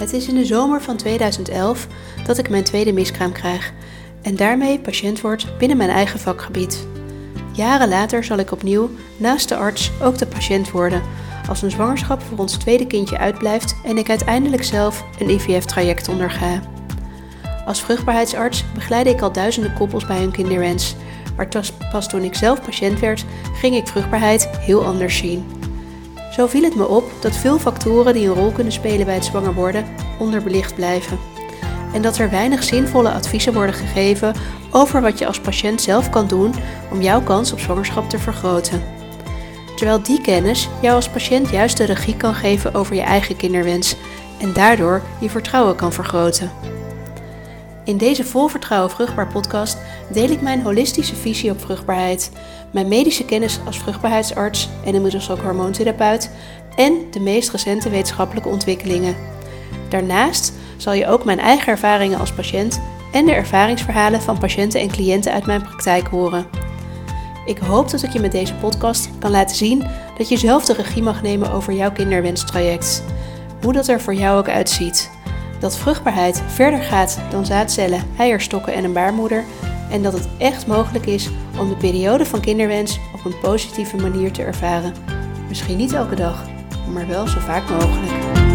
Het is in de zomer van 2011 dat ik mijn tweede miskraam krijg en daarmee patiënt word binnen mijn eigen vakgebied. Jaren later zal ik opnieuw, naast de arts, ook de patiënt worden als een zwangerschap voor ons tweede kindje uitblijft en ik uiteindelijk zelf een IVF-traject onderga. Als vruchtbaarheidsarts begeleide ik al duizenden koppels bij hun kinderwens, maar pas toen ik zelf patiënt werd, ging ik vruchtbaarheid heel anders zien. Zo viel het me op dat veel factoren die een rol kunnen spelen bij het zwanger worden onderbelicht blijven. En dat er weinig zinvolle adviezen worden gegeven over wat je als patiënt zelf kan doen om jouw kans op zwangerschap te vergroten. Terwijl die kennis jou als patiënt juist de regie kan geven over je eigen kinderwens en daardoor je vertrouwen kan vergroten. In deze Vol Vertrouwen Vruchtbaar podcast deel ik mijn holistische visie op vruchtbaarheid, mijn medische kennis als vruchtbaarheidsarts en inmiddels ook hormoontherapeut en de meest recente wetenschappelijke ontwikkelingen. Daarnaast zal je ook mijn eigen ervaringen als patiënt en de ervaringsverhalen van patiënten en cliënten uit mijn praktijk horen. Ik hoop dat ik je met deze podcast kan laten zien dat je zelf de regie mag nemen over jouw kinderwenstraject. Hoe dat er voor jou ook uitziet. Dat vruchtbaarheid verder gaat dan zaadcellen, eierstokken en een baarmoeder. En dat het echt mogelijk is om de periode van kinderwens op een positieve manier te ervaren. Misschien niet elke dag, maar wel zo vaak mogelijk.